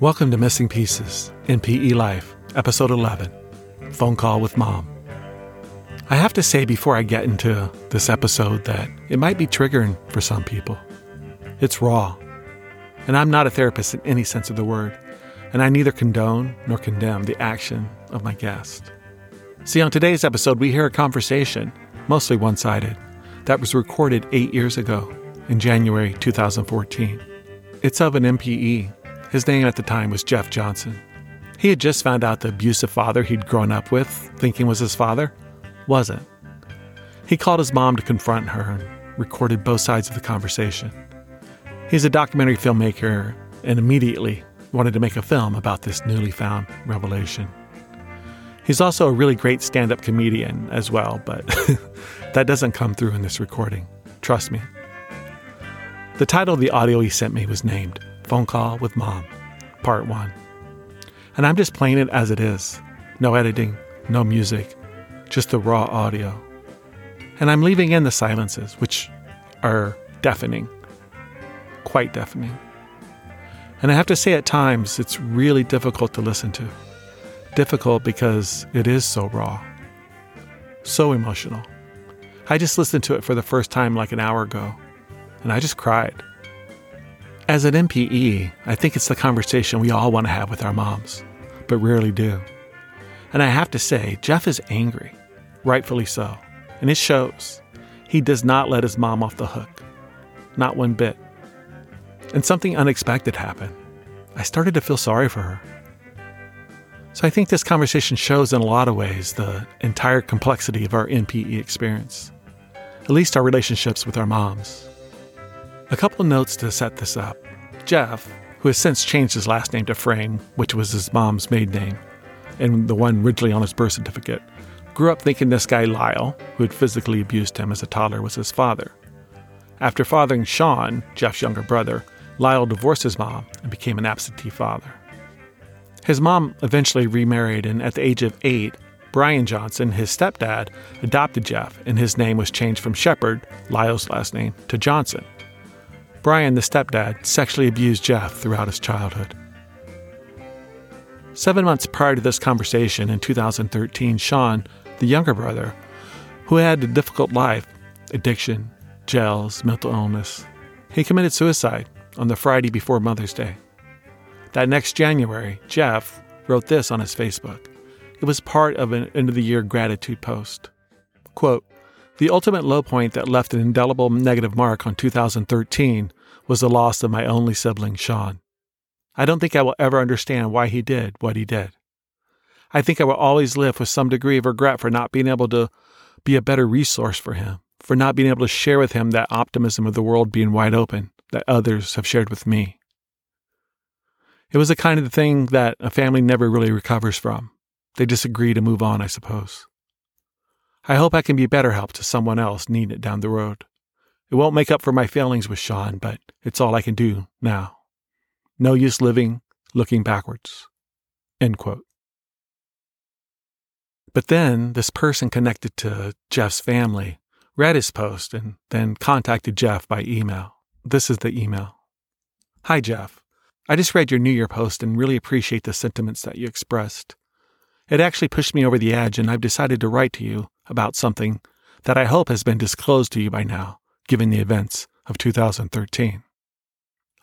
Welcome to Missing Pieces NPE Life, Episode 11 Phone Call with Mom. I have to say before I get into this episode that it might be triggering for some people. It's raw. And I'm not a therapist in any sense of the word, and I neither condone nor condemn the action of my guest. See, on today's episode, we hear a conversation, mostly one sided, that was recorded eight years ago in January 2014. It's of an NPE. His name at the time was Jeff Johnson. He had just found out the abusive father he'd grown up with, thinking was his father, wasn't. He called his mom to confront her and recorded both sides of the conversation. He's a documentary filmmaker and immediately wanted to make a film about this newly found revelation. He's also a really great stand up comedian as well, but that doesn't come through in this recording. Trust me. The title of the audio he sent me was named Phone Call with Mom, Part 1. And I'm just playing it as it is no editing, no music, just the raw audio. And I'm leaving in the silences, which are deafening, quite deafening. And I have to say, at times, it's really difficult to listen to difficult because it is so raw, so emotional. I just listened to it for the first time like an hour ago, and I just cried. As an NPE, I think it's the conversation we all want to have with our moms, but rarely do. And I have to say, Jeff is angry, rightfully so, and it shows. He does not let his mom off the hook, not one bit. And something unexpected happened. I started to feel sorry for her. So I think this conversation shows in a lot of ways the entire complexity of our NPE experience, at least our relationships with our moms. A couple notes to set this up. Jeff, who has since changed his last name to Frame, which was his mom's maiden name, and the one originally on his birth certificate, grew up thinking this guy Lyle, who had physically abused him as a toddler, was his father. After fathering Sean, Jeff's younger brother, Lyle divorced his mom and became an absentee father. His mom eventually remarried, and at the age of eight, Brian Johnson, his stepdad, adopted Jeff, and his name was changed from Shepard, Lyle's last name, to Johnson. Brian, the stepdad, sexually abused Jeff throughout his childhood. Seven months prior to this conversation in 2013, Sean, the younger brother, who had a difficult life addiction, jails, mental illness he committed suicide on the Friday before Mother's Day. That next January, Jeff wrote this on his Facebook. It was part of an end of the year gratitude post. Quote, the ultimate low point that left an indelible negative mark on 2013 was the loss of my only sibling, Sean. I don't think I will ever understand why he did what he did. I think I will always live with some degree of regret for not being able to be a better resource for him, for not being able to share with him that optimism of the world being wide open that others have shared with me. It was the kind of thing that a family never really recovers from. They just agree to move on, I suppose. I hope I can be better help to someone else needing it down the road. It won't make up for my failings with Sean, but it's all I can do now. No use living, looking backwards. But then this person connected to Jeff's family read his post and then contacted Jeff by email. This is the email Hi, Jeff. I just read your New Year post and really appreciate the sentiments that you expressed. It actually pushed me over the edge, and I've decided to write to you about something that I hope has been disclosed to you by now, given the events of 2013.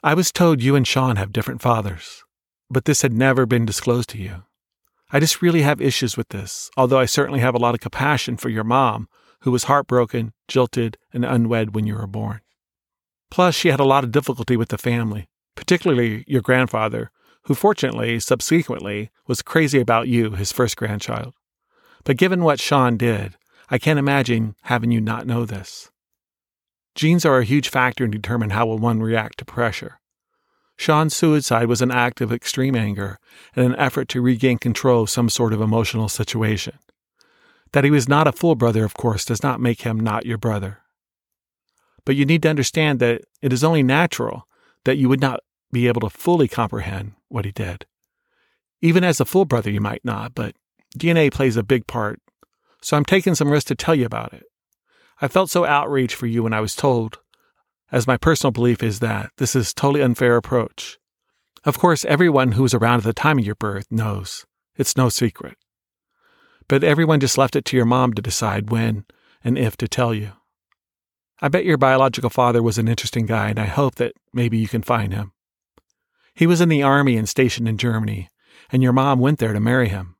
I was told you and Sean have different fathers, but this had never been disclosed to you. I just really have issues with this, although I certainly have a lot of compassion for your mom, who was heartbroken, jilted, and unwed when you were born. Plus, she had a lot of difficulty with the family, particularly your grandfather, who fortunately, subsequently, was crazy about you, his first grandchild. But given what Sean did, I can't imagine having you not know this. Genes are a huge factor in determining how will one react to pressure. Sean's suicide was an act of extreme anger and an effort to regain control of some sort of emotional situation. That he was not a full brother, of course, does not make him not your brother. But you need to understand that it is only natural that you would not be able to fully comprehend what he did. Even as a full brother, you might not, but DNA plays a big part. So I'm taking some risk to tell you about it. I felt so outraged for you when I was told, as my personal belief is that this is totally unfair approach. Of course, everyone who was around at the time of your birth knows. It's no secret. But everyone just left it to your mom to decide when and if to tell you. I bet your biological father was an interesting guy, and I hope that maybe you can find him. He was in the army and stationed in Germany, and your mom went there to marry him.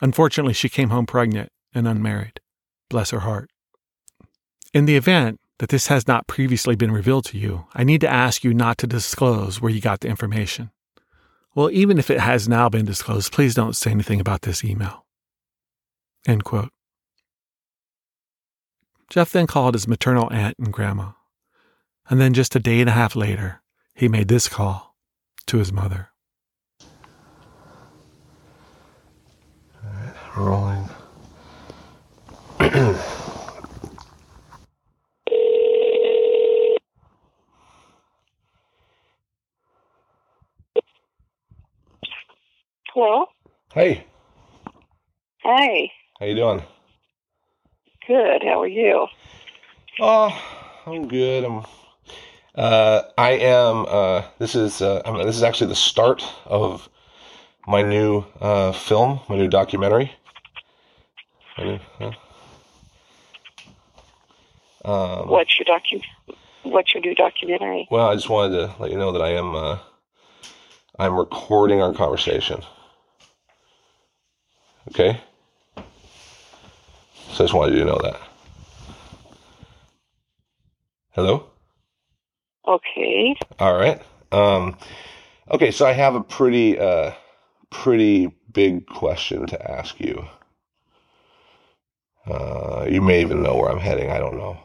Unfortunately, she came home pregnant and unmarried. Bless her heart. In the event that this has not previously been revealed to you, I need to ask you not to disclose where you got the information. Well, even if it has now been disclosed, please don't say anything about this email. End quote. Jeff then called his maternal aunt and grandma. And then just a day and a half later, he made this call to his mother. All right, rolling. Hello. Hey, Hey. how you doing? Good. How are you? Oh, I'm good. I'm. Uh, I am. Uh, this is. Uh, I mean, this is actually the start of my new uh, film, my new documentary. My new, huh? Um, What's your docu? What's your new documentary? Well, I just wanted to let you know that I am. Uh, I'm recording our conversation. Okay. So I just wanted you to know that. Hello. Okay. All right. Um, okay, so I have a pretty, uh, pretty big question to ask you. Uh, you may even know where I'm heading. I don't know.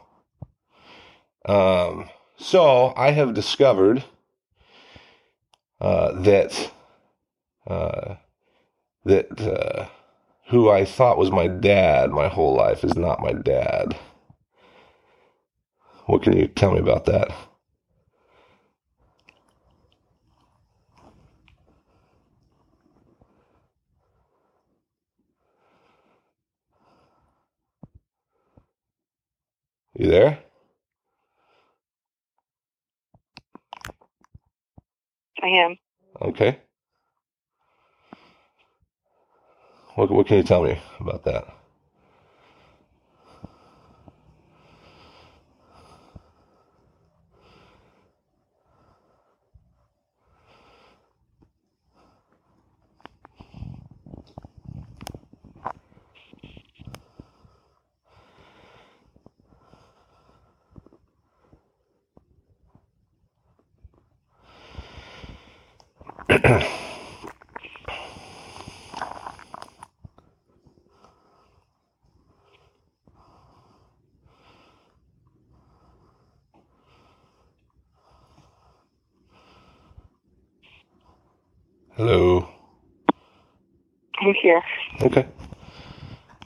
Um, so I have discovered uh, that uh, that uh, who I thought was my dad my whole life is not my dad. What can you tell me about that? You there? I am. Okay. What what can you tell me about that? Hello. I'm here. Okay.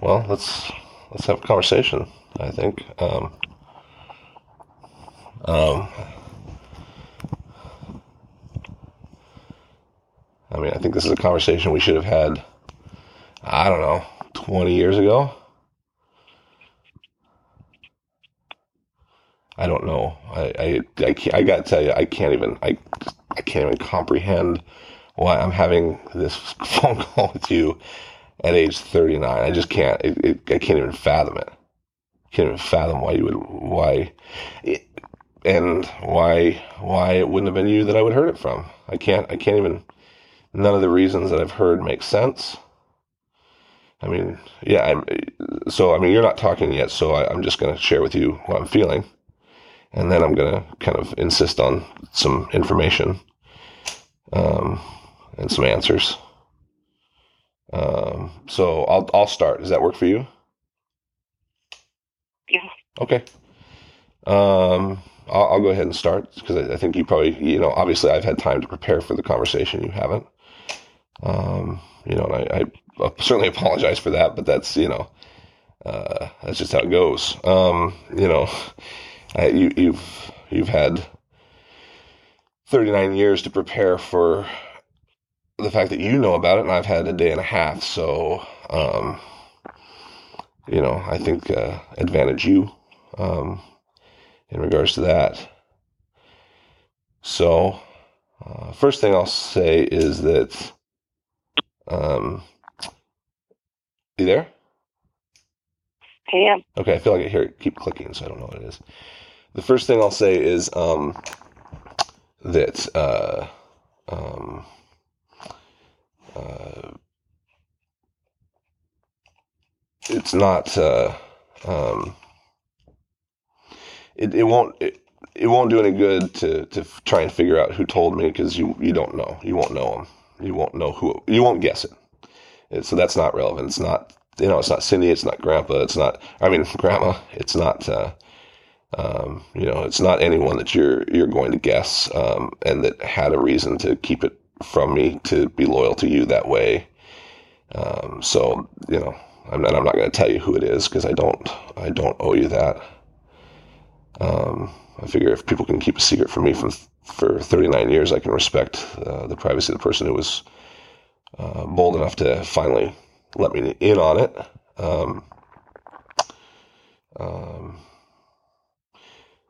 Well, let's let's have a conversation. I think. Um, um, I mean, I think this is a conversation we should have had. I don't know, twenty years ago. I don't know. I I I, I got to tell you, I can't even I I can't even comprehend why I'm having this phone call with you at age 39. I just can't. It, it, I can't even fathom it. Can't even fathom why you would why, it, and why why it wouldn't have been you that I would heard it from. I can't. I can't even. None of the reasons that I've heard make sense. I mean, yeah. I'm, so I mean, you're not talking yet, so I, I'm just going to share with you what I'm feeling, and then I'm going to kind of insist on some information. Um, and some answers. Um, so I'll I'll start. Does that work for you? Yeah. Okay. Um, I'll, I'll go ahead and start because I, I think you probably you know obviously I've had time to prepare for the conversation. You haven't. Um, you know, and I, I certainly apologize for that, but that's you know uh, that's just how it goes. Um, you know, I, you, you've you've had 39 years to prepare for the fact that you know about it, and I've had a day and a half. So, um, you know, I think uh, advantage you um, in regards to that. So, Uh, first thing I'll say is that, um, you there? I am. Okay, I feel like I hear it keep clicking, so I don't know what it is. The first thing I'll say is um, that uh, um, uh, it's not. Uh, um, it, it won't. It, it won't do any good to, to try and figure out who told me because you, you don't know. You won't know them. You won't know who. You won't guess it. And so that's not relevant. It's not you know, it's not Cindy, it's not Grandpa, it's not. I mean, Grandma. It's not. Uh, um, you know, it's not anyone that you're you're going to guess, um, and that had a reason to keep it from me to be loyal to you that way. Um, so you know, I'm not, I'm not going to tell you who it is because I don't I don't owe you that. Um, I figure if people can keep a secret from me from for 39 years, I can respect uh, the privacy of the person who was uh, bold enough to finally let me in on it. Um, um,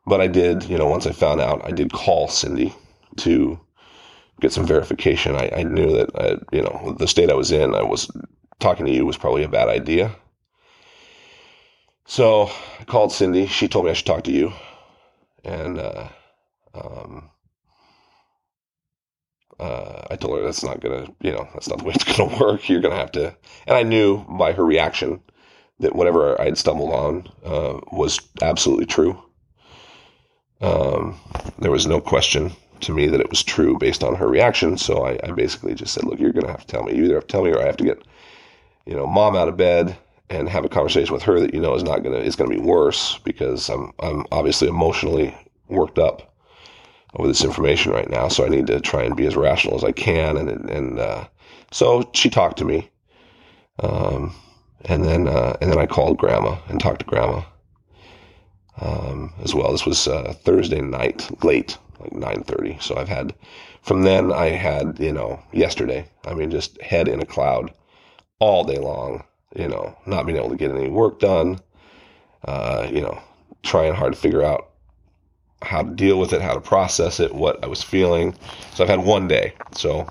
but I did, you know, once I found out, I did call Cindy to get some verification. I, I knew that, I, you know, the state I was in, I was talking to you was probably a bad idea. So I called Cindy. She told me I should talk to you. And, uh, um, uh, I told her that's not gonna, you know, that's not the way it's gonna work. You're gonna have to. And I knew by her reaction that whatever I had stumbled on uh, was absolutely true. Um, there was no question to me that it was true based on her reaction. So I, I basically just said, "Look, you're gonna have to tell me. You either have to tell me, or I have to get, you know, mom out of bed." And have a conversation with her that you know is not gonna is gonna be worse because I'm I'm obviously emotionally worked up over this information right now, so I need to try and be as rational as I can. And and uh, so she talked to me, um, and then uh, and then I called Grandma and talked to Grandma um, as well. This was uh, Thursday night, late, like nine thirty. So I've had from then I had you know yesterday. I mean, just head in a cloud all day long. You know, not being able to get any work done. Uh, you know, trying hard to figure out how to deal with it, how to process it, what I was feeling. So I've had one day. So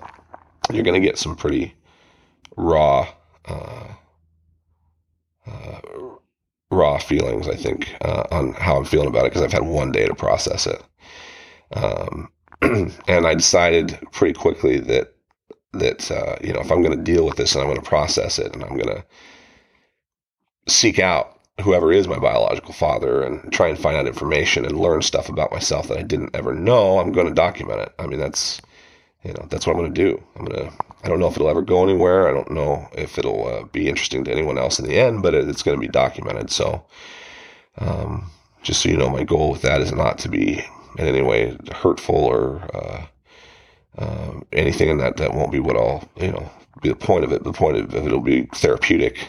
you're going to get some pretty raw, uh, uh, raw feelings, I think, uh, on how I'm feeling about it because I've had one day to process it. Um, and I decided pretty quickly that that uh, you know if I'm going to deal with this and I'm going to process it and I'm going to seek out whoever is my biological father and try and find out information and learn stuff about myself that I didn't ever know, I'm going to document it. I mean, that's, you know, that's what I'm going to do. I'm going to, I don't know if it'll ever go anywhere. I don't know if it'll uh, be interesting to anyone else in the end, but it's going to be documented. So, um, just so you know, my goal with that is not to be in any way hurtful or, uh, uh, anything in that, that won't be what I'll, you know, be the point of it. The point of it, it'll be therapeutic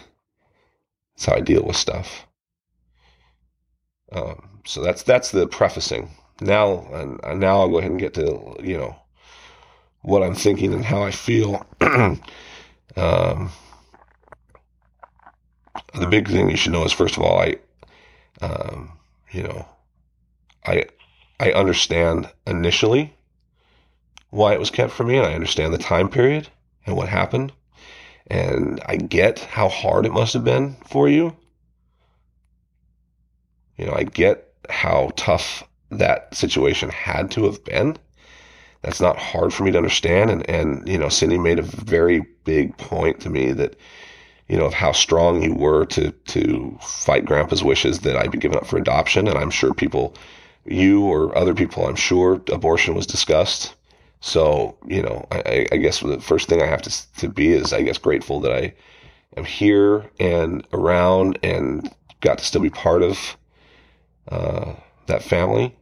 that's how I deal with stuff. Um, so that's that's the prefacing. Now and now I'll go ahead and get to you know what I'm thinking and how I feel. um, the big thing you should know is first of all, I, um, you know, I I understand initially why it was kept from me, and I understand the time period and what happened. And I get how hard it must have been for you. You know, I get how tough that situation had to have been. That's not hard for me to understand. And, and, you know, Cindy made a very big point to me that, you know, of how strong you were to, to fight grandpa's wishes that I'd be given up for adoption. And I'm sure people, you or other people, I'm sure abortion was discussed. So, you know, I, I guess the first thing I have to, to be is, I guess, grateful that I am here and around and got to still be part of uh, that family.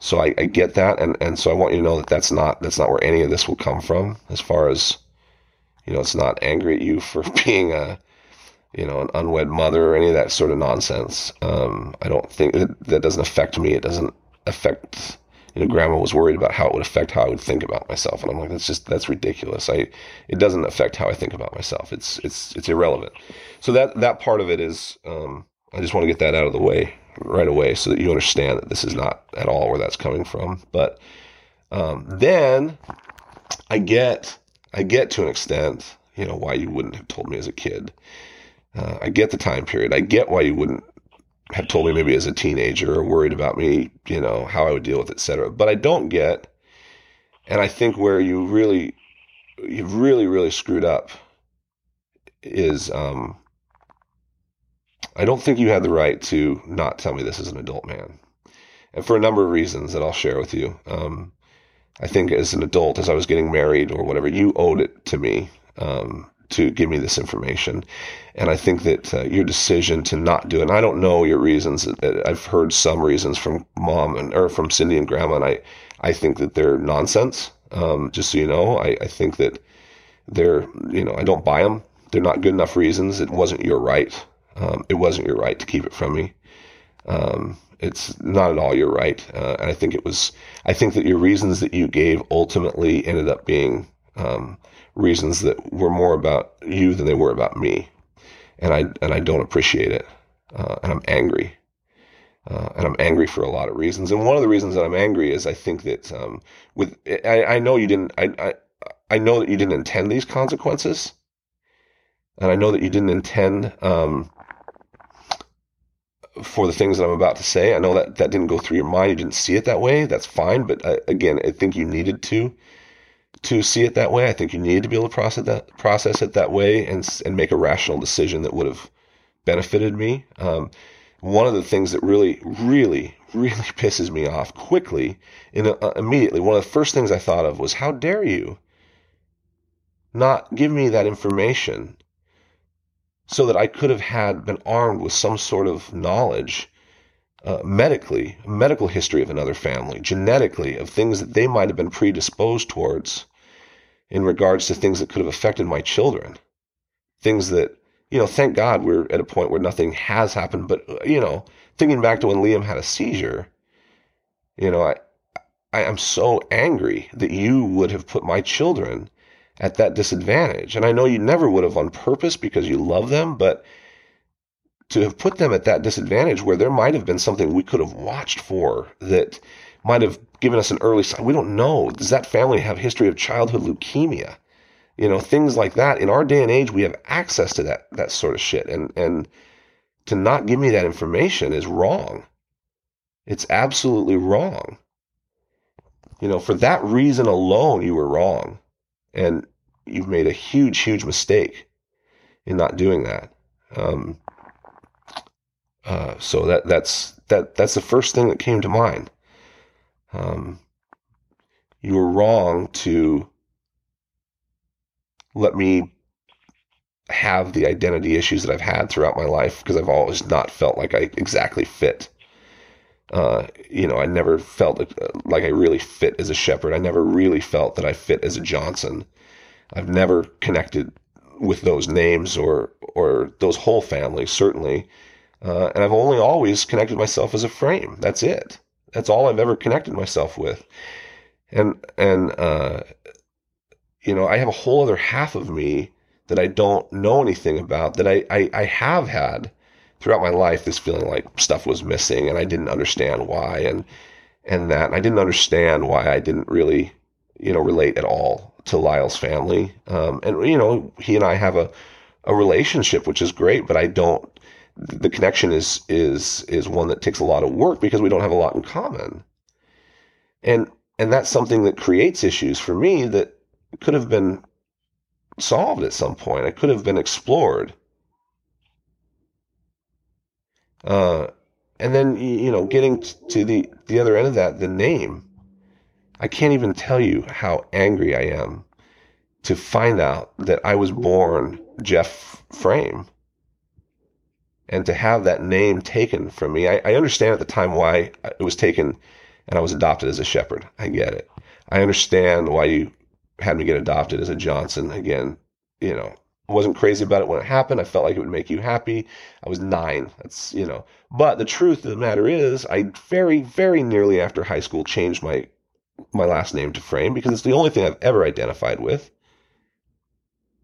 So I, I, get that, and, and so I want you to know that that's not that's not where any of this will come from. As far as you know, it's not angry at you for being a you know an unwed mother or any of that sort of nonsense. Um, I don't think that, that doesn't affect me. It doesn't affect you know, grandma was worried about how it would affect how I would think about myself. And I'm like, that's just, that's ridiculous. I, it doesn't affect how I think about myself. It's, it's, it's irrelevant. So that, that part of it is, um, I just want to get that out of the way right away so that you understand that this is not at all where that's coming from. But, Um, then I get, I get to an extent, you know, why you wouldn't have told me as a kid. Uh, I get the time period. I get why you wouldn't have told me maybe as a teenager or worried about me, you know, how I would deal with it, etc. But I don't get, and I think where you really, you've really, really screwed up is, um, I don't think you had the right to not tell me this as an adult man. And for a number of reasons that I'll share with you. Um, I think as an adult, as I was getting married or whatever, you owed it to me um, to give me this information. And I think that uh, your decision to not do it, and I don't know your reasons. I've heard some reasons from mom and or from Cindy and grandma, and I, I think that they're nonsense. Um, just so you know, I, I think that they're, you know, I don't buy them. They're not good enough reasons. It wasn't your right. Um, it wasn't your right to keep it from me. Um, it's not at all your right. Uh, and I think it was, I think that your reasons that you gave ultimately ended up being um, reasons that were more about you than they were about me. And I, and I don't appreciate it. Uh, and I'm angry. Uh, and I'm angry for a lot of reasons. And one of the reasons that I'm angry is I think that um, with I, I know you didn't I, I I know that you didn't intend these consequences, and I know that you didn't intend um, for the things that I'm about to say. I know that that didn't go through your mind. You didn't see it that way. That's fine. But I, uh, again, I think you needed to to see it that way. I think you needed to be able to process that process it that way and and make a rational decision that would have benefited me. Um, one of the things that really, really, really pisses me off quickly, in a, uh, immediately, one of the first things I thought of was, "How dare you not give me that information so that I could have had been armed with some sort of knowledge uh, medically, medical history of another family, genetically, of things that they might have been predisposed towards in regards to things that could have affected my children. Things that, you know, thank God we're at a point where nothing has happened. But, uh, you know, thinking back to when Liam had a seizure, you know, I, I am so angry that you would have put my children at that disadvantage. And I know you never would have on purpose because you love them, but to have put them at that disadvantage where there might have been something we could have watched for that might have given us an early sign. We don't know. Does that family have history of childhood leukemia? You know, things like that. In our day and age, we have access to that that sort of shit. And and to not give me that information is wrong. It's absolutely wrong. You know, for that reason alone, you were wrong. And you've made a huge, huge mistake in not doing that. Um, uh, so that that's that that's the first thing that came to mind. Um, you were wrong to let me have the identity issues that I've had throughout my life because I've always not felt like I exactly fit. Uh, you know, I never felt like I really fit as a shepherd. I never really felt that I fit as a Johnson. I've never connected with those names or or those whole families certainly, uh, and I've only always connected myself as a frame. That's it. That's all I've ever connected myself with, and and uh, you know, I have a whole other half of me that I don't know anything about that I, I, I have had throughout my life this feeling like stuff was missing and I didn't understand why and and that and I didn't understand why I didn't really you know relate at all to Lyle's family um, and you know he and I have a a relationship which is great but I don't the connection is is is one that takes a lot of work because we don't have a lot in common. And and that's something that creates issues for me that could have been solved at some point. It could have been explored. Uh, and then you know, getting to the the other end of that, the name. I can't even tell you how angry I am to find out that I was born Jeff Frame and to have that name taken from me. I, I, understand at the time why it was taken and I was adopted as a shepherd. I get it. I understand why you had me get adopted as a Johnson. Again, you know, wasn't crazy about it when it happened. I felt like it would make you happy. I was nine. That's, you know. But the truth of the matter is, I very, very nearly after high school changed my my last name to Frame because it's the only thing I've ever identified with.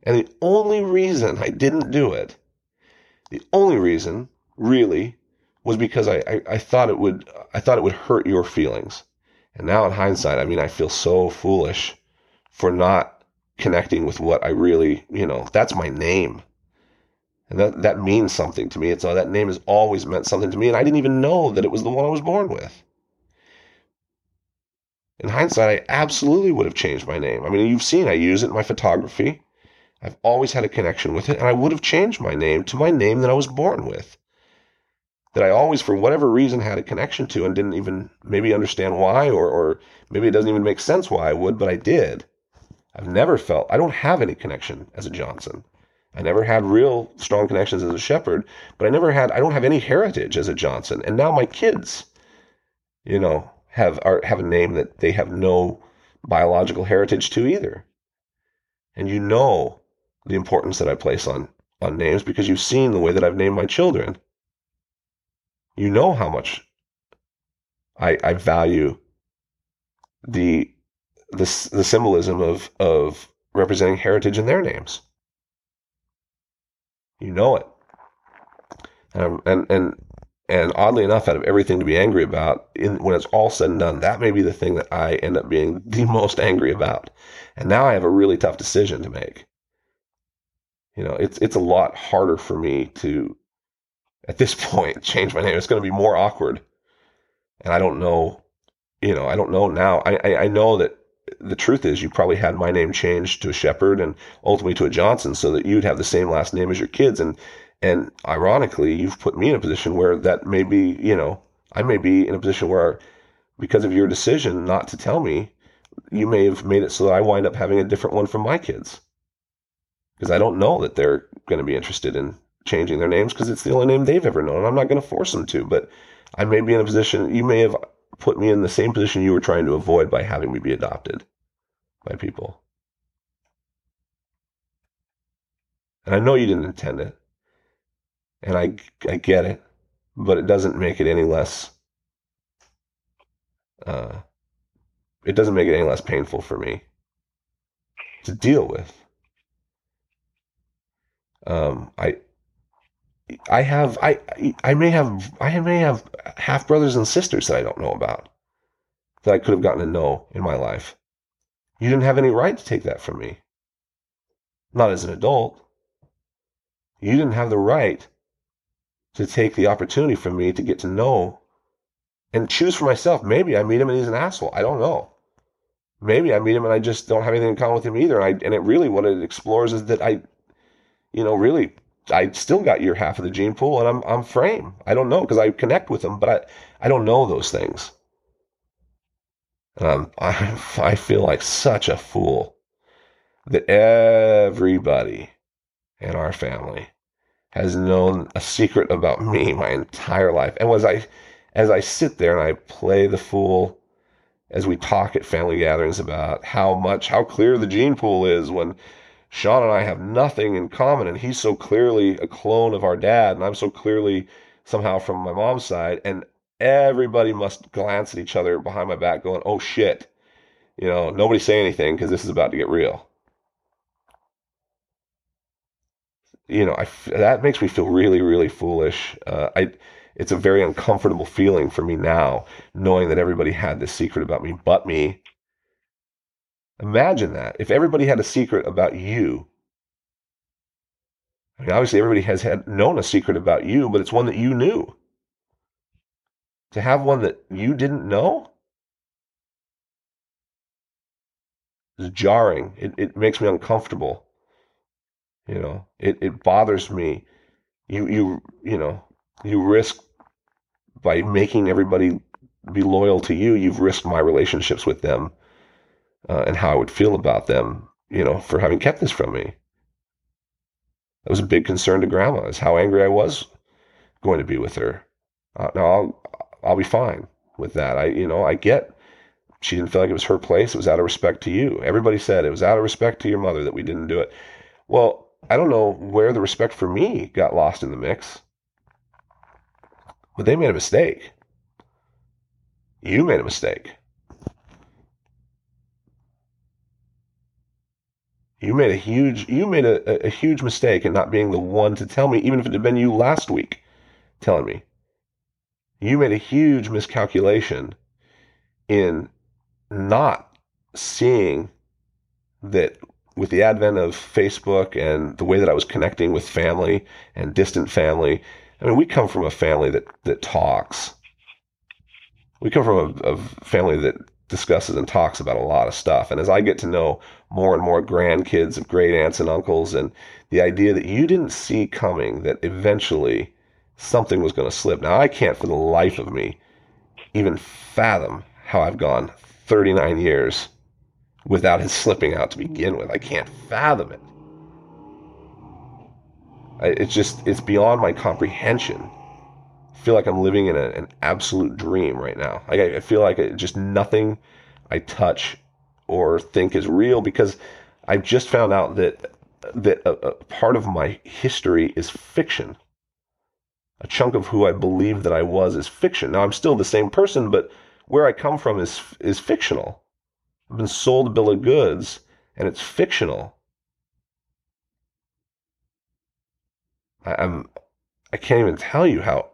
And the only reason I didn't do it, the only reason really was because I, I, I thought it would I thought it would hurt your feelings. And now in hindsight, I mean, I feel so foolish for not connecting with what I really, you know, that's my name. And that, that means something to me. It's uh, that name has always meant something to me. And I didn't even know that it was the one I was born with. In hindsight, I absolutely would have changed my name. I mean, you've seen I use it in my photography. I've always had a connection with it, and I would have changed my name to my name that I was born with. That I always, for whatever reason, had a connection to and didn't even maybe understand why, or, or maybe it doesn't even make sense why I would, but I did. I've never felt, I don't have any connection as a Johnson. I never had real strong connections as a Shepherd, but I never had, I don't have any heritage as a Johnson. And now my kids, you know, have, are, have a name that they have no biological heritage to either. And you know the importance that I place on, on names because you've seen the way that I've named my children. You know how much I, I value the the, the symbolism of, of representing heritage in their names. You know it. And, and, and, and oddly enough, out of everything to be angry about, in, when it's all said and done, that may be the thing that I end up being the most angry about. And now I have a really tough decision to make. You know, it's it's a lot harder for me to, at this point, change my name. It's going to be more awkward, and I don't know. You know, I don't know now. I, I, I know that the truth is you probably had my name changed to a Shepherd and ultimately to a Johnson so that you'd have the same last name as your kids. And, and ironically, you've put me in a position where that may be, you know, I may be in a position where because of your decision not to tell me, you may have made it so that I wind up having a different one from my kids. Because I don't know that they're going to be interested in changing their names because it's the only name they've ever known. I'm not going to force them to, but I may be in a position, you may have put me in the same position you were trying to avoid by having me be adopted by people. And I know you didn't intend it. And I, I get it, but it doesn't make it any less, uh, it doesn't make it any less painful for me to deal with. Um, I, I have I I may have I may have half brothers and sisters that I don't know about that I could have gotten to know in my life. You didn't have any right to take that from me. Not as an adult. You didn't have the right to take the opportunity from me to get to know and choose for myself. Maybe I meet him and he's an asshole. I don't know. Maybe I meet him and I just don't have anything in common with him either. And, I, and it really, what it explores is that I, you know, really I still got your half of the gene pool and I'm I'm frame. I don't know because I connect with them, but I I don't know those things. And I I feel like such a fool that everybody in our family has known a secret about me my entire life. And as I as I sit there and I play the fool as we talk at family gatherings about how much how clear the gene pool is when Sean and I have nothing in common, and he's so clearly a clone of our dad, and I'm so clearly somehow from my mom's side, and everybody must glance at each other behind my back, going, "Oh shit," you know, nobody say anything because this is about to get real. You know, I, that makes me feel really, really foolish. Uh, I, it's a very uncomfortable feeling for me now, knowing that everybody had this secret about me, but me, Imagine that. If everybody had a secret about you, I mean, obviously everybody has had known a secret about you, but it's one that you knew. To have one that you didn't know is jarring. It, it makes me uncomfortable. You know, it, it bothers me. You, you, you know, you risk by making everybody be loyal to you, you've risked my relationships with them uh, and how I would feel about them, you know, for having kept this from me. That was a big concern to grandma, is how angry I was going to be with her. Uh, now I'll I'll be fine with that. I you know I get she didn't feel like it was her place. It was out of respect to you. Everybody said it was out of respect to your mother that we didn't do it. Well, I don't know where the respect for me got lost in the mix, but they made a mistake. You made a mistake. You made a huge you made a, a huge mistake in not being the one to tell me, even if it had been you last week telling me. You made a huge miscalculation in not seeing that with the advent of Facebook and the way that I was connecting with family and distant family, I mean, we come from a family that, that talks. We come from a, a family that discusses and talks about a lot of stuff. And as I get to know more and more grandkids of great aunts and uncles, and the idea that you didn't see coming that eventually something was going to slip. Now, I can't for the life of me even fathom how I've gone 39 years without it slipping out to begin with. I can't fathom it. I, it's just, it's beyond my comprehension. Feel like I'm living in a, an absolute dream right now. Like I, feel like it, just nothing I touch or think is real because I've just found out that that a, a part of my history is fiction. A chunk of who I believed that I was is fiction. Now I'm still the same person, but where I come from is is fictional. I've been sold a bill of goods and it's fictional. I, I'm I can't even tell you how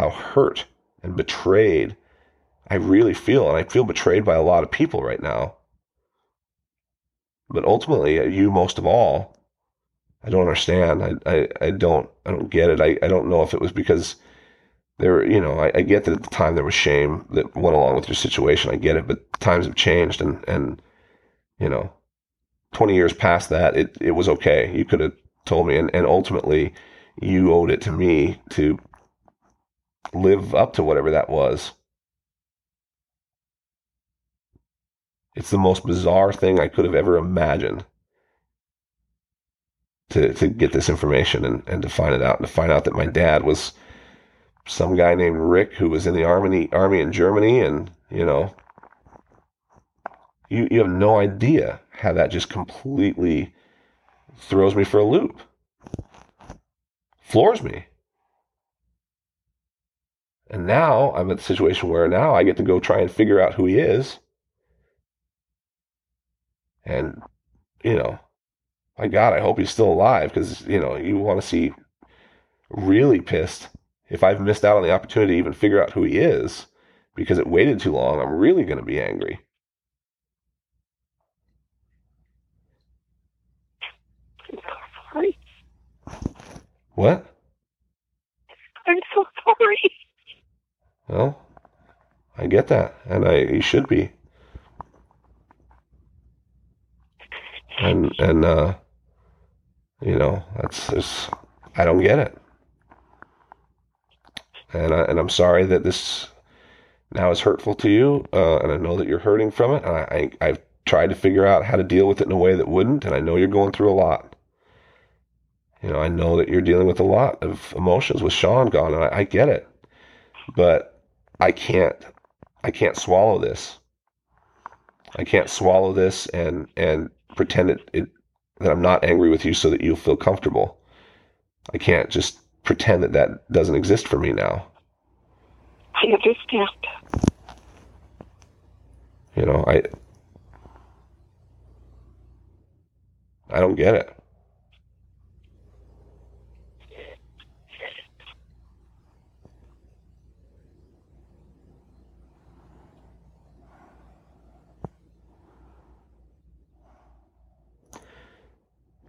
how hurt and betrayed I really feel, and I feel betrayed by a lot of people right now. But ultimately, you most of all, I don't understand. I, I, I don't I don't get it. I, I don't know if it was because there, you know, I, I, get that at the time there was shame that went along with your situation. I get it, but times have changed, and and you know, twenty years past that, it it was okay. You could have told me, and and ultimately, you owed it to me to live up to whatever that was. It's the most bizarre thing I could have ever imagined to to get this information and, and to find it out and to find out that my dad was some guy named Rick who was in the army army in Germany and you know you you have no idea how that just completely throws me for a loop floors me and now I'm at the situation where now I get to go try and figure out who he is and you know my god I hope he's still alive because you know you want to see really pissed if I've missed out on the opportunity to even figure out who he is because it waited too long, I'm really going to be angry. sorry. What? I'm so sorry. Well, I get that, and I should be. And and uh, you know that's just I don't get it and I, and I'm sorry that this now is hurtful to you, uh, and I know that you're hurting from it. I, I I've tried to figure out how to deal with it in a way that wouldn't, and I know you're going through a lot. You know, I know that you're dealing with a lot of emotions with Sean gone, and I, I get it, but I can't I can't swallow this. I can't swallow this and and pretend it, it that I'm not angry with you so that you'll feel comfortable. I can't just pretend that that doesn't exist for me now. I understand. You know, I I don't get it.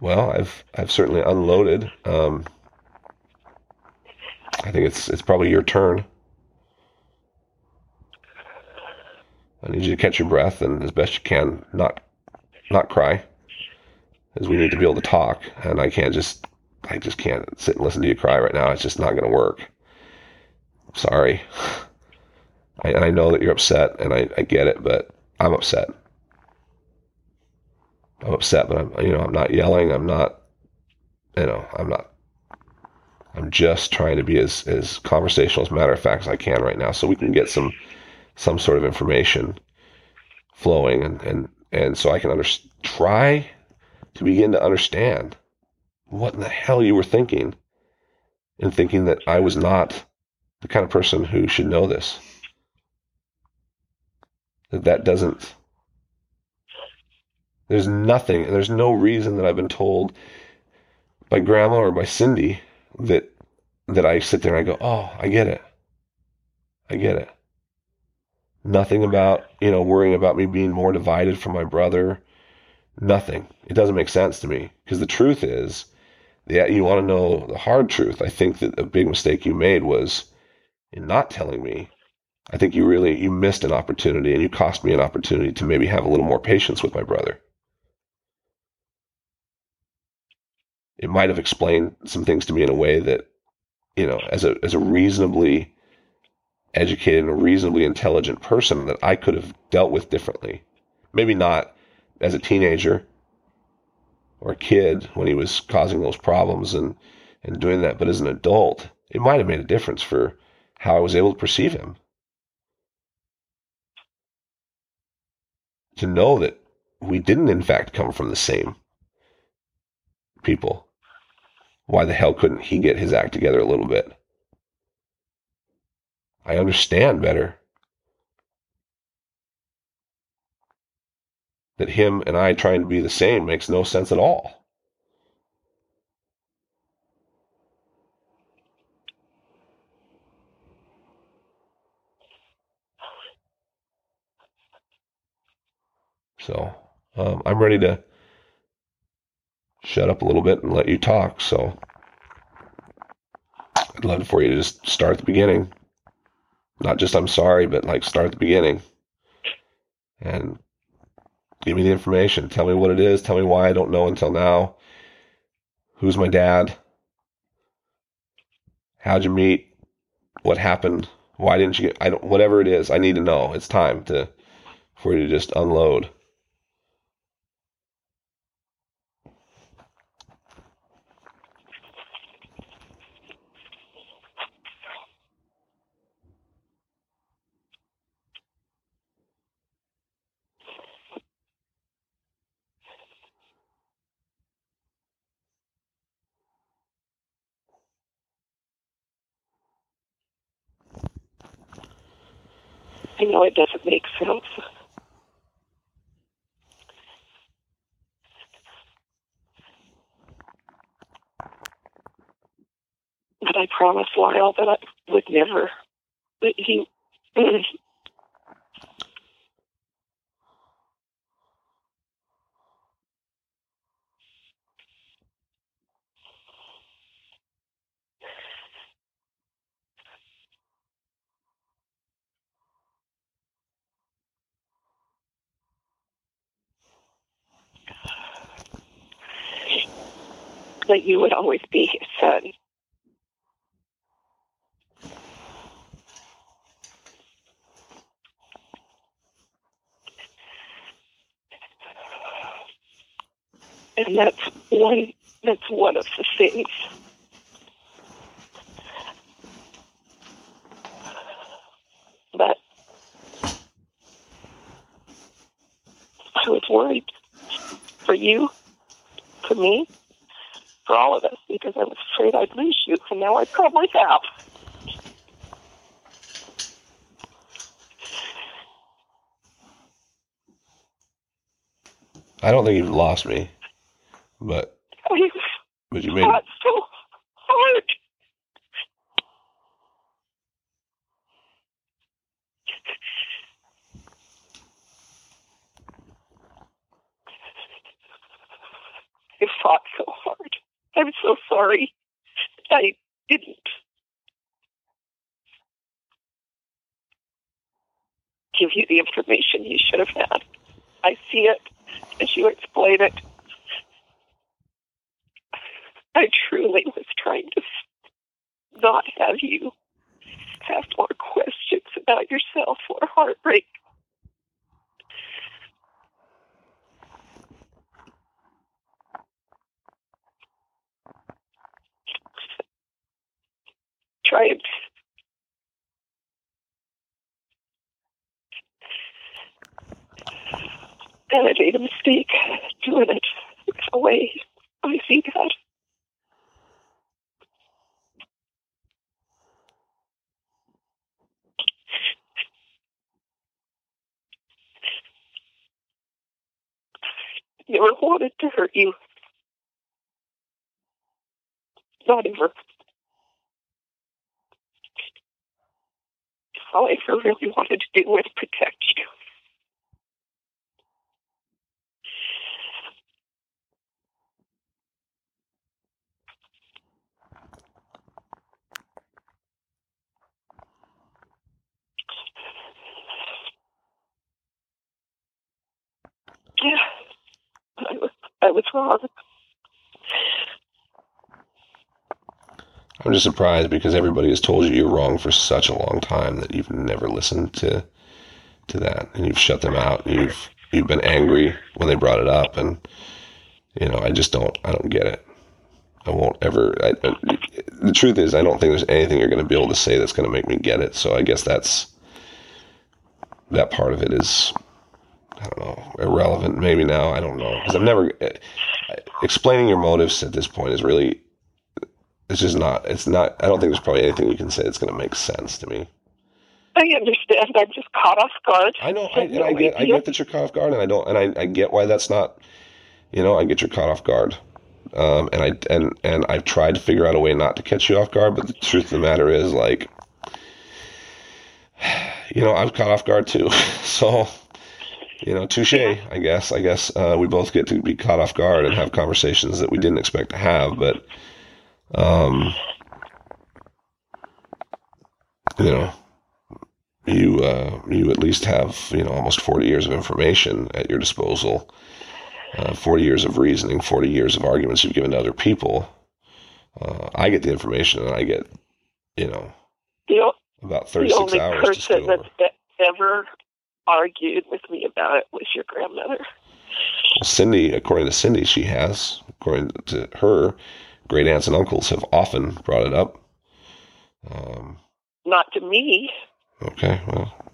Well, I've I've certainly unloaded. Um, I think it's it's probably your turn. I need you to catch your breath and as best you can not not cry. As we need to be able to talk. And I can't just I just can't sit and listen to you cry right now. It's just not gonna work. Sorry. I, I know that you're upset and I, I get it, but I'm upset. I'm upset, but I'm you know, I'm not yelling, I'm not you know, I'm not I'm just trying to be as, as conversational as matter of fact as I can right now so we can get some some sort of information flowing and and, and so I can under, try to begin to understand what in the hell you were thinking and thinking that I was not the kind of person who should know this. That that doesn't there's nothing there's no reason that I've been told by grandma or by Cindy that that I sit there and I go, oh, I get it. I get it. Nothing about, you know, worrying about me being more divided from my brother. Nothing. It doesn't make sense to me because the truth is, yeah, you want to know the hard truth. I think that a big mistake you made was in not telling me. I think you really you missed an opportunity and you cost me an opportunity to maybe have a little more patience with my brother. It might have explained some things to me in a way that, you know, as a as a reasonably educated and reasonably intelligent person that I could have dealt with differently. Maybe not as a teenager or a kid when he was causing those problems and, and doing that, but as an adult, it might have made a difference for how I was able to perceive him. To know that we didn't, in fact, come from the same people. Why the hell couldn't he get his act together a little bit? I understand better that him and I trying to be the same makes no sense at all. So um, I'm ready to shut up a little bit and let you talk. So I'd love for you to just start at the beginning. Not just I'm sorry, but like start at the beginning and give me the information. Tell me what it is. Tell me why I don't know until now. Who's my dad? How'd you meet? What happened? Why didn't you get, I don't, whatever it is, I need to know. It's time to, for you to just unload. I know it doesn't make sense. But I promised Lyle that I would never, that he, that you would always be his son. And that's one that's one of the things that I was worried for you, for me, for all of us, because I was afraid I'd lose you, and now I probably have. I don't think you've lost me, but but you made fought so hard. I fought so hard. I'm so sorry. I didn't. Give you the information you should have had. I see it as you explain it. I truly was trying to not have you have more questions about yourself or heartbreak. And and I made a mistake doing it the way I see that. Never wanted to hurt you. Not ever. All I ever really wanted to do was protect you. Yeah, I was, I was wrong. I'm just surprised because everybody has told you you're wrong for such a long time that you've never listened to to that, and you've shut them out. And you've you've been angry when they brought it up, and you know I just don't I don't get it. I won't ever. I, the truth is, I don't think there's anything you're going to be able to say that's going to make me get it. So I guess that's that part of it is I don't know irrelevant. Maybe now I don't know because I've never eh, explaining your motives at this point is really it's just not it's not i don't think there's probably anything you can say that's going to make sense to me. I understand. I'm just caught off guard. i know I, and I get i get that you're caught off guard and i don't and I, I get why that's not you know i get you're caught off guard. Um, and i and and i've tried to figure out a way not to catch you off guard but the truth of the matter is like you know i was caught off guard too. So you know touche i guess. I guess uh, we both get to be caught off guard and have conversations that we didn't expect to have but um, you know, you uh, you at least have you know almost forty years of information at your disposal, uh, forty years of reasoning, forty years of arguments you've given to other people. Uh, I get the information, and I get you know the, about thirty six hours over. That ever argued with me about it was your grandmother. Well, Cindy, according to Cindy, she has. According to her, great aunts and uncles have often brought it up. Um, Not to me. Okay, well,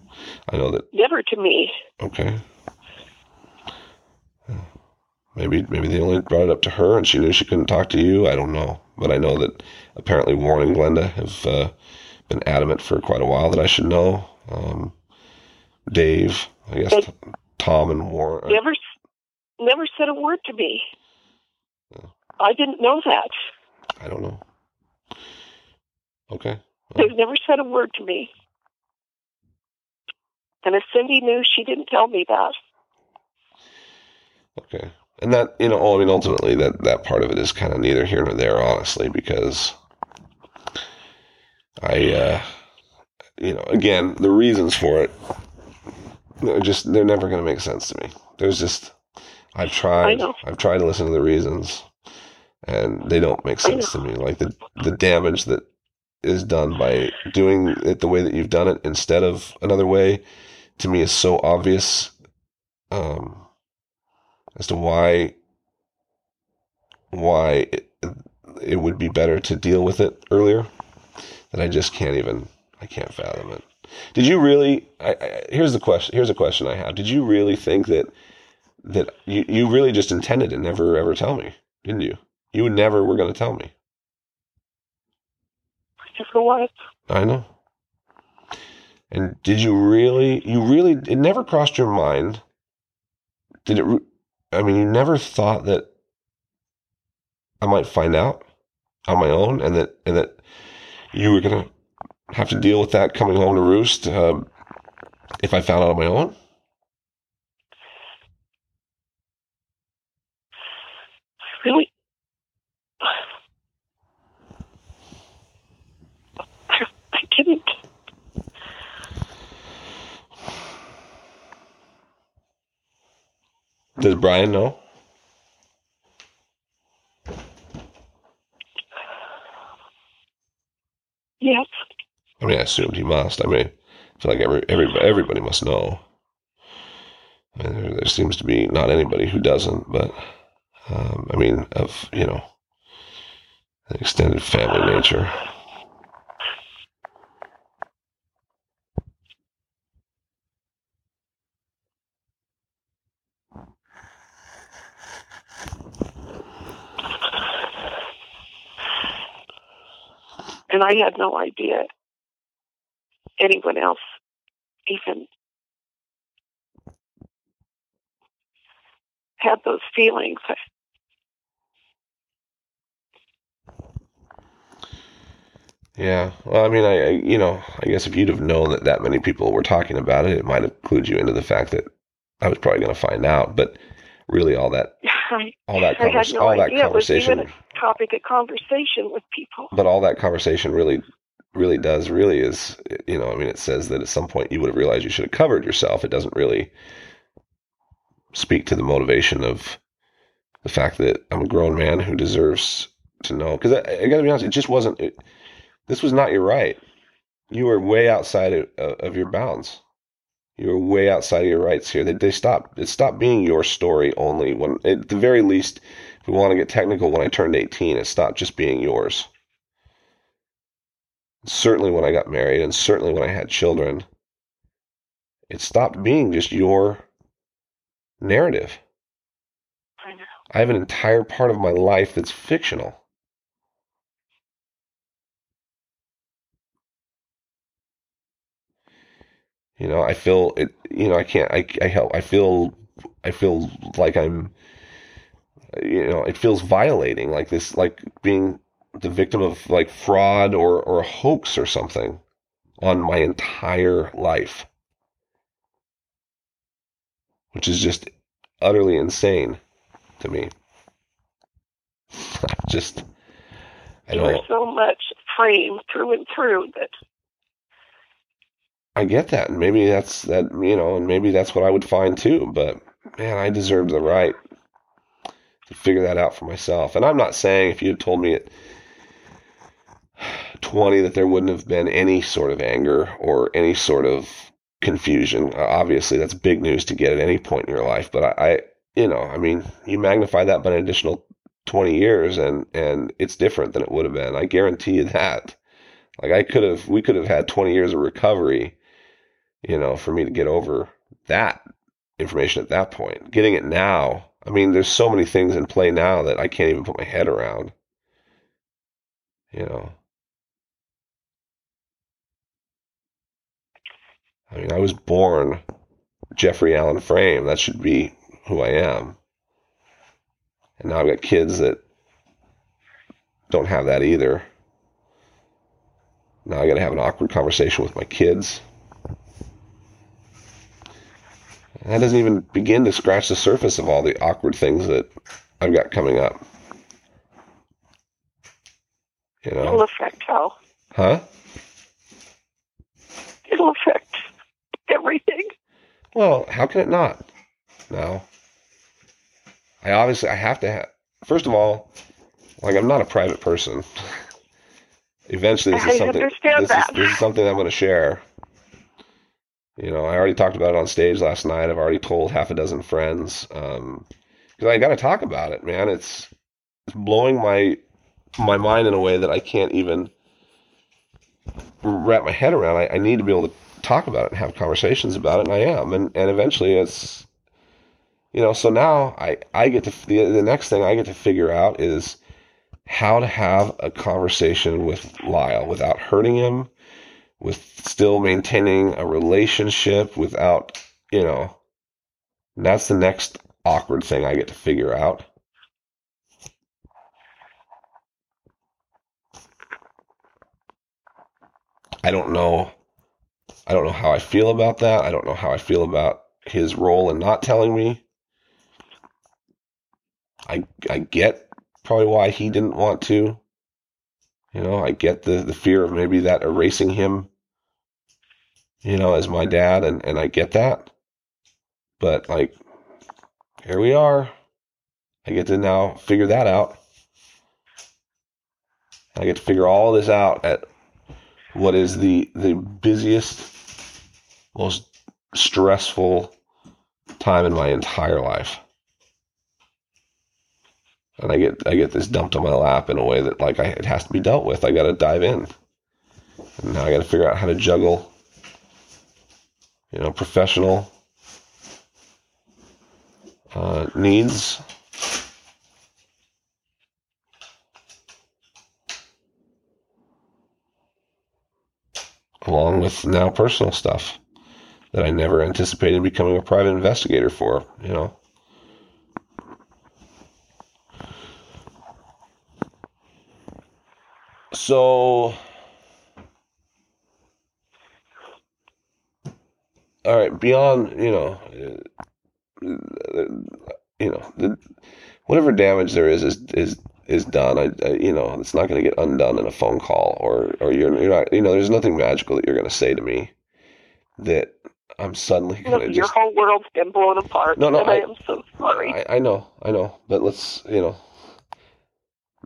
I know that. Never to me. Okay. Maybe maybe they only brought it up to her, and she knew she couldn't talk to you. I don't know, but I know that apparently Warren and Glenda have uh, been adamant for quite a while that I should know. Um, Dave, I guess but Tom and Warren. Never, never said a word to me. I didn't know that. I don't know. Okay. They've never said a word to me. And if Cindy knew, she didn't tell me that. Okay. And that, you know, I mean, ultimately, that, that part of it is kind of neither here nor there, honestly, because I, uh, you know, again, the reasons for it, they're just, they're never going to make sense to me. There's just, I've tried, I know. I've tried to listen to the reasons and they don't make sense to me. Like the the damage that is done by doing it the way that you've done it instead of another way, to me is so obvious um, as to why why it, it would be better to deal with it earlier that I just can't even I can't fathom it. Did you really? I, I, here's the question. Here's a question I have. Did you really think that that you, you really just intended to never ever tell me? Didn't you? You never were going to tell me. For what? I know. And did you really, you really, it never crossed your mind. Did it, I mean, you never thought that I might find out on my own and that, and that you were going to have to deal with that coming home to roost uh, if I found out on my own? Really? didn't. Does Brian know? Yes. I mean, I assumed he must. I mean, I feel like every, everybody, everybody must know. I mean, there, there, seems to be not anybody who doesn't, but um, I mean, of you know, extended family nature. And I had no idea anyone else even had those feelings. Yeah. Well, I mean, I, I, you know, I guess if you'd have known that that many people were talking about it, it might have clued you into the fact that I was probably going to find out. But really, all that, all that, I had no all that idea was even conversation, a topic of conversation with people. but all that conversation really, really does really is, you know, I mean, it says that at some point you would have realized you should have covered yourself. It doesn't really speak to the motivation of the fact that I'm a grown man who deserves to know. Because I, I got to be honest, it just wasn't. It, this was not your right. You were way outside of, of your bounds. You were way outside of your rights here. They, they stopped. It stopped being your story only when, at the very least, if we want to get technical, when I turned 18, it stopped just being yours. Certainly when I got married, and certainly when I had children, it stopped being just your narrative. I know. I have an entire part of my life that's fictional. You know, I feel it. You know, I can't. I I help. I feel. I feel like I'm. You know, it feels violating, like this, like being the victim of like fraud or or a hoax or something on my entire life, which is just utterly insane to me. just, I don't. so much framed through and through that I get that, and maybe that's that. You know, and maybe that's what I would find too. But man, I deserve the right to figure that out for myself. And I'm not saying if you had told me at 20 that there wouldn't have been any sort of anger or any sort of confusion. Obviously, that's big news to get at any point in your life. But I, I you know, I mean, you magnify that by an additional 20 years, and and it's different than it would have been. I guarantee you that. Like I could have, we could have had 20 years of recovery, you know, for me to get over that information at that point. Getting it now, I mean, there's so many things in play now that I can't even put my head around. You know. I mean, I was born Jeffrey Allen Frame. That should be who I am. And now I've got kids that don't have that either. Now I got to have an awkward conversation with my kids. And that doesn't even begin to scratch the surface of all the awkward things that I've got coming up. You know? it'll affect how Huh? it'll affect everything. Well, how can it not? No. I obviously I have to have. First of all, like I'm not a private person. Eventually, this is I something. understand this is this is something I'm going to share. You know, I already talked about it on stage last night. I've already told half a dozen friends um, because I got to talk about it, man. It's it's blowing my my mind in a way that I can't even wrap my head around. I, I need to be able to talk about it and have conversations about it, and I am. And and eventually, it's you know. So now I I get to the the next thing I get to figure out is how to have a conversation with Lyle without hurting him, with still maintaining a relationship without you know. That's the next awkward thing I get to figure out. I don't know. I don't know how I feel about that. I don't know how I feel about his role in not telling me. I I get probably why he didn't want to. You know, I get the the fear of maybe that erasing him. You know, as my dad, and and I get that. But like, here we are. I get to now figure that out. I get to figure all this out at what is the the busiest, most stressful time in my entire life. And I get I get this dumped on my lap in a way that like I, it has to be dealt with. I got to dive in. And now I got to figure out how to juggle, you know, professional uh, needs along with now personal stuff that I never anticipated becoming a private investigator for, you know. So, all right, beyond, you know, uh, you know, the, whatever damage there is, is, is, is done. I, I you know, it's not going to get undone in a phone call or, or you're, you're not, you know, there's nothing magical that you're going to say to me that I'm suddenly going to your just, whole world's been blown apart. No, no, I, I, am so sorry. I, I know, I know, but let's, you know,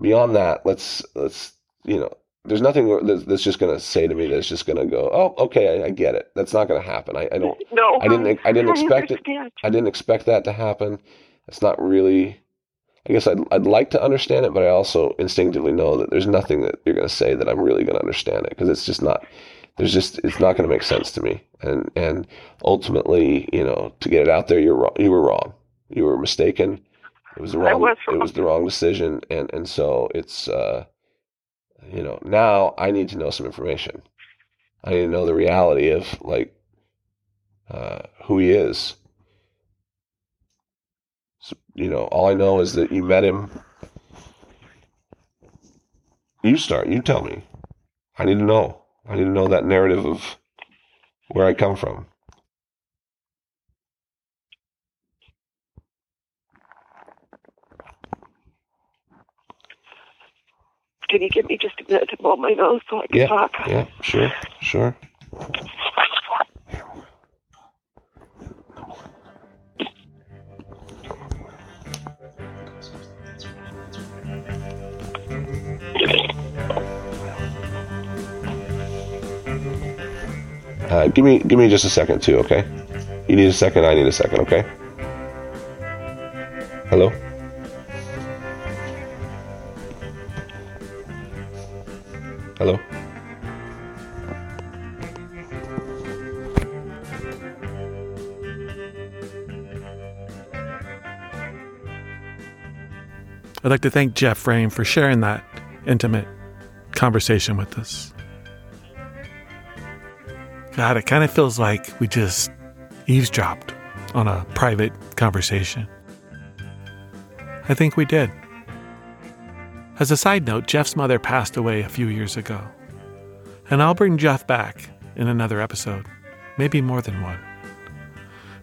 beyond that, let's, let's, you know, there's nothing that's, that's just going to say to me that's just going to go, oh, okay, I, I get it. That's not going to happen. I, I don't. no, I didn't- I didn't expect it. I didn't expect that to happen. It's not really. I guess I'd, I'd like to understand it, but I also instinctively know that there's nothing that you're going to say that I'm really going to understand it because it's just not. There's just it's not going to make sense to me, and and ultimately, you know, to get it out there, you're wrong. You were wrong. You were mistaken. It was the I wrong. was It was the wrong decision, and and so it's. uh you know, now I need to know some information. I need to know the reality of like uh, who he is. So, you know, all I know is that you met him. You start. You tell me. I need to know. I need to know that narrative of where I come from. Can you give me just a minute to blow my nose so I can Yeah. talk? Yeah, sure, sure. Uh, give me, give me just a second too, okay? You need a second. I need a second, okay? Hello. Hello. I'd like to thank Jeff Frame for sharing that intimate conversation with us. God, it kind of feels like we just eavesdropped on a private conversation. I think we did. As a side note, Jeff's mother passed away a few years ago. And I'll bring Jeff back in another episode, maybe more than one.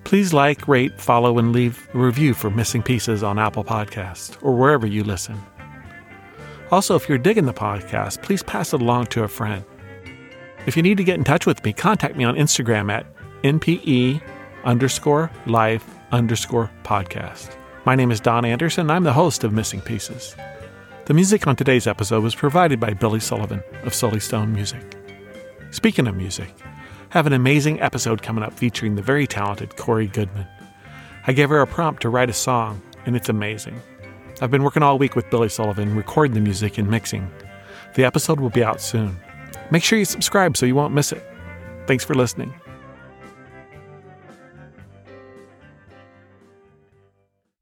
Please like, rate, follow, and leave a review for Missing Pieces on Apple Podcasts or wherever you listen. Also, if you're digging the podcast, please pass it along to a friend. If you need to get in touch with me, contact me on Instagram at npe underscore life underscore podcast. My name is Don Anderson. I'm the host of Missing Pieces. The music on today's episode was provided by Billy Sullivan of Sully Stone Music. Speaking of music, have an amazing episode coming up featuring the very talented Corey Goodman. I gave her a prompt to write a song, and it's amazing. I've been working all week with Billy Sullivan, recording the music and mixing. The episode will be out soon. Make sure you subscribe so you won't miss it. Thanks for listening.